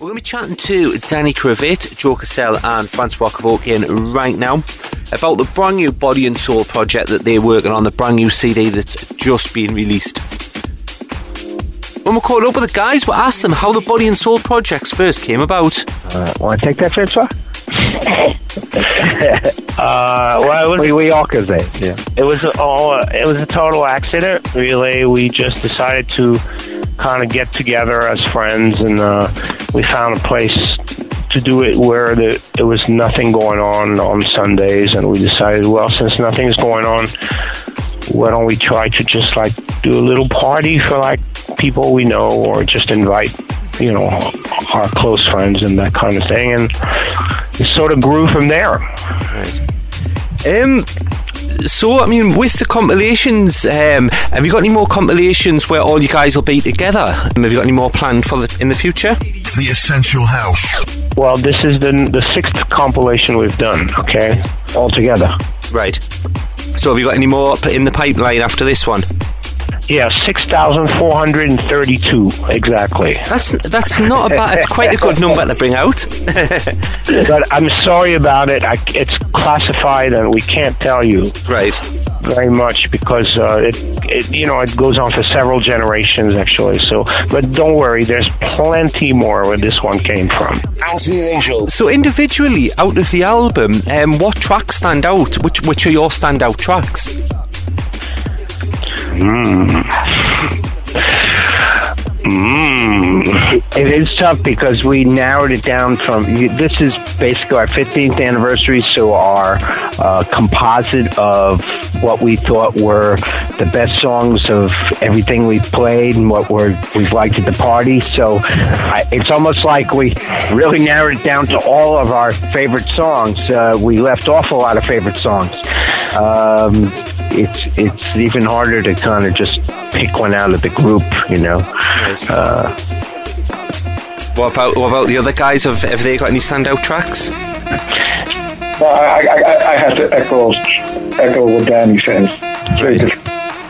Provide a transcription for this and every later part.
We're going to be chatting to Danny Krivit, Joe Claussell, and Francois Kevorkian right now about the brand new Body and Soul project that they're working on, the brand new CD that's just been released. When we caught up with the guys, we asked them how the Body and Soul projects first came about. Uh, Want to take that, Francois? Uh, well, it was We, we all could say. Yeah. it was all it was a total accident. Really, we just decided to kind of get together as friends, and uh, we found a place to do it where the, there was nothing going on on Sundays, and we decided, well, since nothing's going on, why don't we try to just like do a little party for like people we know, or just invite you know our close friends and that kind of thing, and it sort of grew from there. Um, so, I mean, with the compilations, um, have you got any more compilations where all you guys will be together? Um, Have you got any more planned for the, in the future? The Essential House. Well, this is the the sixth compilation we've done. Okay, All together. Right. So, have you got any more p- in the pipeline after this one? Yeah, six thousand four hundred and thirty-two exactly. That's that's not a bad. It's quite a good number to bring out. But I'm sorry about it. I, it's classified, and we can't tell you right. very much because uh, it, it, you know, it goes on for several generations actually. So, but don't worry, there's plenty more where this one came from. House the Angel. So, individually, out of the album, um, what tracks stand out? Which which are your standout tracks? It is tough because we narrowed it down from. This is basically our 15th anniversary, so our uh, composite of what we thought were the best songs of everything we've played and what we're, we've liked at the party. So I, it's almost like we really narrowed it down to all of our favorite songs. Uh, we left off a lot of favorite songs. Um, it's it's even harder to kind of just pick one out of the group, you know. Uh, What about what about the other guys? Have have they got any standout tracks? Well, I, I, I- I have to echo echo what Danny says.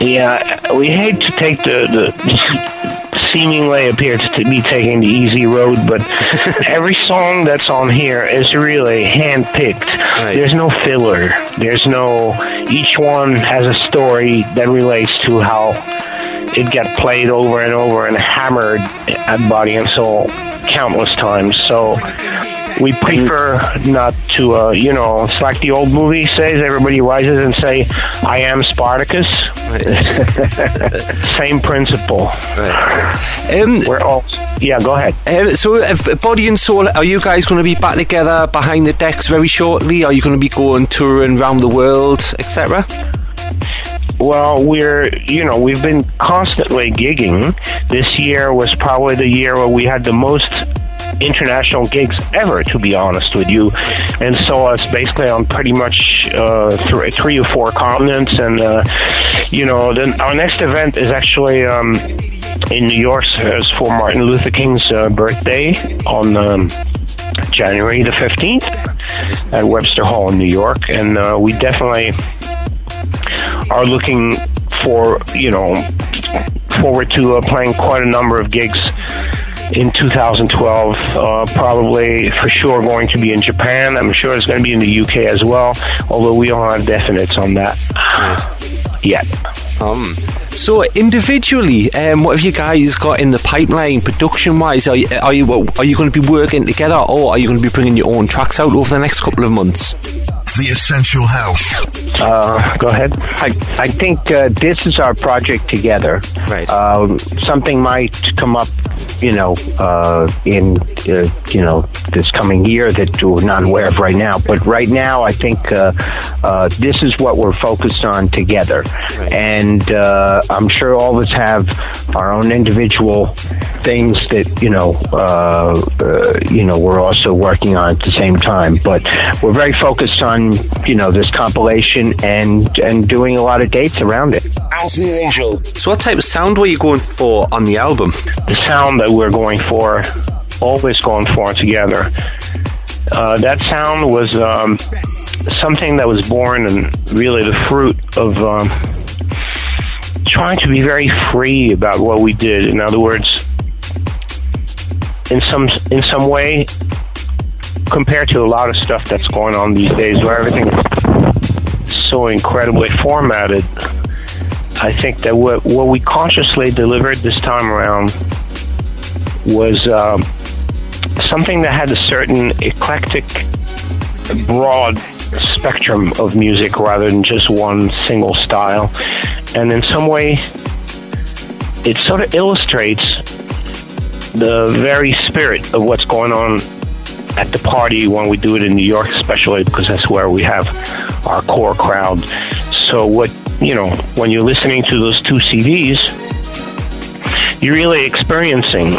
Yeah, we hate to take the, the seemingly appear to be taking the easy road, but every song that's on here is really handpicked. There's no filler. There's no. Each one has a story that relates to how it got played over and over and hammered at Body and Soul countless times. So. We prefer not to, uh, you know, it's like the old movie says, everybody rises and say, I am Spartacus. Same principle. Um, We're all, yeah, go ahead. Um, so, if Body and Soul, are you guys going to be back together behind the decks very shortly? Are you going to be going touring around the world, etc.? Well, we're, you know, we've been constantly gigging. This year was probably the year where we had the most international gigs ever, to be honest with you, and saw us basically on pretty much uh, th- three or four continents. And, uh, you know, then our next event is actually um, in New York it's for Martin Luther King's uh, birthday on um, January the 15th at Webster Hall in New York. And uh, we definitely are looking for you know forward to uh, playing quite a number of gigs in 2012 uh, probably for sure going to be in japan i'm sure it's going to be in the uk as well although we don't have definites on that yet Um, so individually, um, what have you guys got in the pipeline, production-wise? Are you, are you are you going to be working together, or are you going to be bringing your own tracks out over the next couple of months? The Essential House. uh, go ahead I, I think uh, this is our project together. Right. Um, something might come up, you know, uh, in uh, you know this coming year that we're not aware of right now. But right now, I think uh, uh, this is what we're focused on together, and uh, I'm sure all of us have our own individual things that you know, uh, uh, you know, we're also working on at the same time. But we're very focused on you know this compilation and and doing a lot of dates around it. House the Angel. So, what type of sound were you going for on the album? the sound that we're going for, always going for together. Uh, that sound was um, something that was born and really the fruit of um, trying to be very free about what we did. In other words, in some in some way, compared to a lot of stuff that's going on these days, where everything is so incredibly formatted, I think that what what we consciously delivered this time around was um, something that had a certain eclectic, broad spectrum of music rather than just one single style. And in some way, it sort of illustrates the very spirit of what's going on at the party when we do it in New York, especially because that's where we have our core crowd. So, what you know, when you're listening to those two CDs, you're really experiencing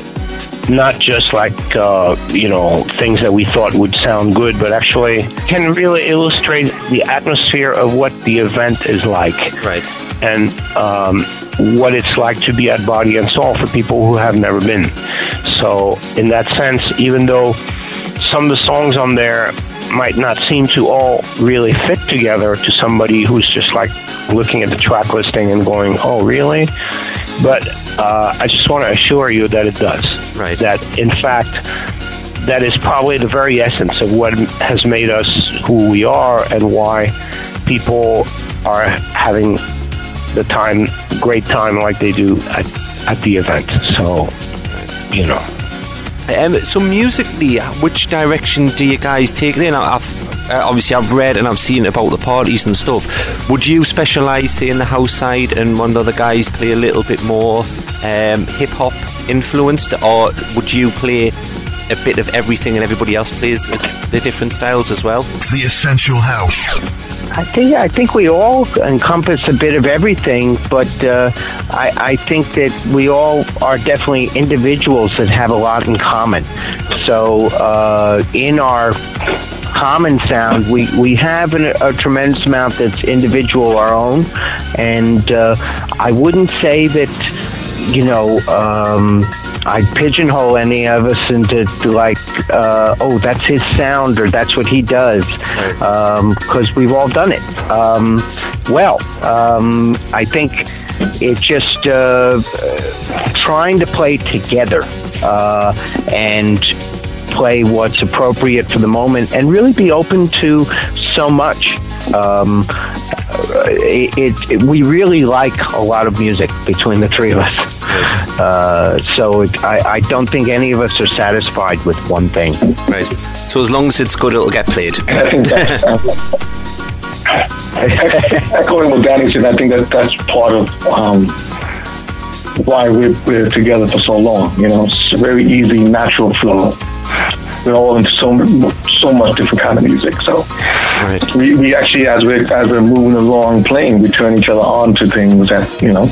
not just like uh, you know things that we thought would sound good, but actually can really illustrate the atmosphere of what the event is like, Right. and um, what it's like to be at Body and Soul for people who have never been. So, in that sense, even though some of the songs on there might not seem to all really fit together to somebody who's just like looking at the track listing and going, "Oh, really?" But uh, I just want to assure you that it does. Right. That in fact, that is probably the very essence of what has made us who we are and why people are having the time, great time like they do at, at the event. So, you know. Um, so musically, which direction do you guys take it in? I- I've uh, obviously I've read and I've seen about the parties and stuff. Would you specialise, say, in the house side, and one of the other guys play a little bit more um, hip hop influenced, or would you play a bit of everything and everybody else plays the different styles as well? The Essential House. I think I think we all encompass a bit of everything, but uh, I, I think that we all are definitely individuals that have a lot in common. So uh, in our common sound, we, we have an, a tremendous amount that's individual, our own, and uh, I wouldn't say that you know. Um, I'd pigeonhole any of us into like, uh, oh, that's his sound or that's what he does, because we've all done it. Um, well, um, I think it's just uh, uh, trying to play together uh, and play what's appropriate for the moment and really be open to so much. Um, it, it, it- we really like a lot of music between the three of us. Uh, so it, I, I don't think any of us are satisfied with one thing. Right. So as long as it's good, it'll get played. I think that's echoing what Danny said. I think that that's part of um, why we're, we're together for so long. You know, it's a very easy, natural flow. We're all into so so much different kind of music. So Right. we, we actually, as we're as we're moving along playing, we turn each other on to things that you know.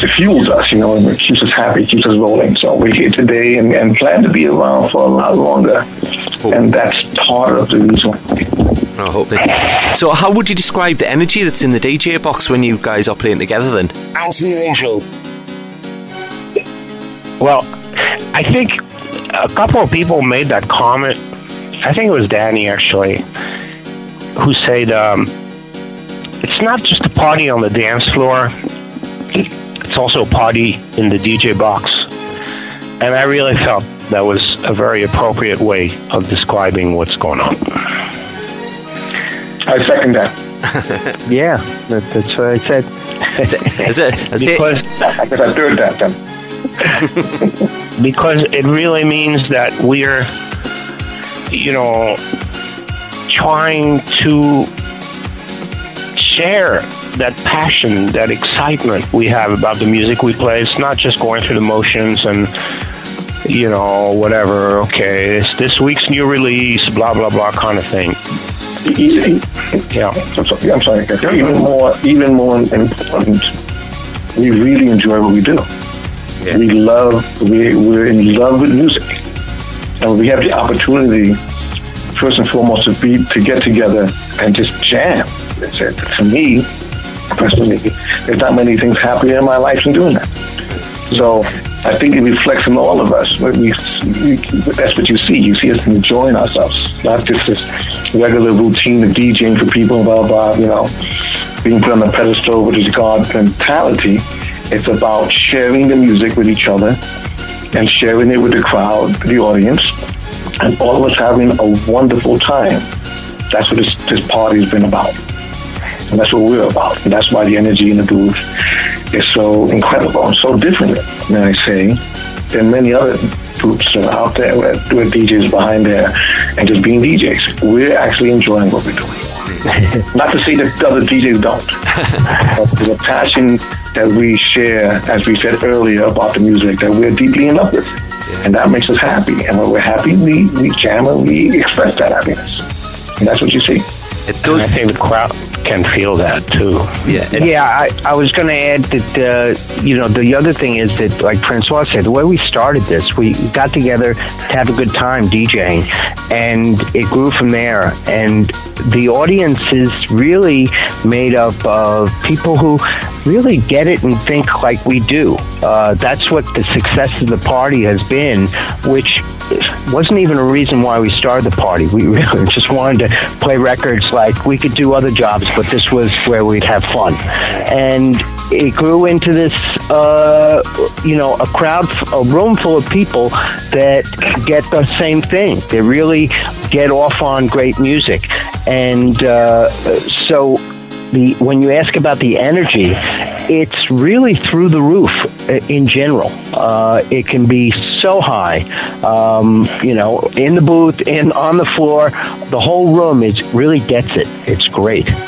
It fuels us, you know, and it keeps us happy, keeps us rolling. So we're here today and, and plan to be around for a lot longer. And that's part of the reason. I hope that. So how would you describe the energy that's in the DJ box when you guys are playing together? Then. As the Angel. Well, I think a couple of people made that comment. I think it was Danny actually, who said um, it's not just a party on the dance floor; it's also a party in the DJ box. And I really felt that was a very appropriate way of describing what's going on. I second that. Yeah, that, that's what I said. Is it? Is it Because I guess I that then. because it really means that we're, you know, trying to share that passion, that excitement we have about the music we play. It's not just going through the motions and, you know, whatever, okay, it's this week's new release, blah, blah, blah kind of thing. Easy. Yeah. I'm sorry. I'm sorry. Even more, even more important. We really enjoy what we do. We love. We we're in love with music, and we have the opportunity, first and foremost, to be to get together and just jam. It's, it, for me, personally, there's not many things happier in my life than doing that. So I think it reflects in all of us. We, we, that's what you see. You see us enjoying ourselves, not just this regular routine of DJing for people, and blah, blah, you know, being put on a pedestal with this God mentality. It's about sharing the music with each other and sharing it with the crowd, the audience, and all of us having a wonderful time. That's what this, this party has been about. And that's what we're about. And that's why the energy in the booth is so incredible and so different, may I say, than many other groups that are out there with, with DJs behind there and just being DJs. We're actually enjoying what we're doing. Not to say that the other DJs don't. but there's a passion that we share, as we said earlier, about the music that we're deeply in love with. And that makes us happy. And when we're happy, we, we jam and we express that happiness. And that's what you see. It And I does. think the crowd can feel that too. Yeah. it- Yeah, I, I was going to add that, uh, you know, the other thing is that, like Francois said, the way we started this, we got together to have a good time DJing, and it grew from there. And the audience is really made up of people who really get it and think like we do. Uh, that's what the success of the party has been, which wasn't even a reason why we started the party. We really just wanted to play records like we could do other jobs, but this was where we'd have fun. And it grew into this, uh, you know, a crowd, a room full of people that get the same thing. They really get off on great music. And uh, so the when you ask about the energy, it's really through the roof uh, in general. Uh, it can be so high, um, you know, in the booth, in on the floor, the whole room is really gets it. It's great.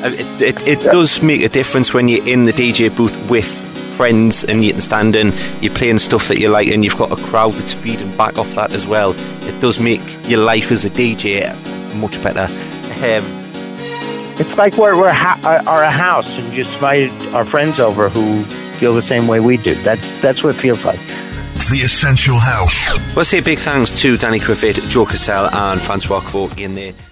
Uh, It, it, it does make a difference when you're in the DJ booth with friends and you can stand in, you're playing stuff that you like, and you've got a crowd that's feeding back off that as well. It does make your life as a DJ much better. Um, It's like we're we're ha- uh, are a house and just invited our friends over who feel the same way we do. That's that's what it feels like. The Essential House. Well, say big thanks to Danny Krivit, Joe Claussell, and Francois Kevorkian there.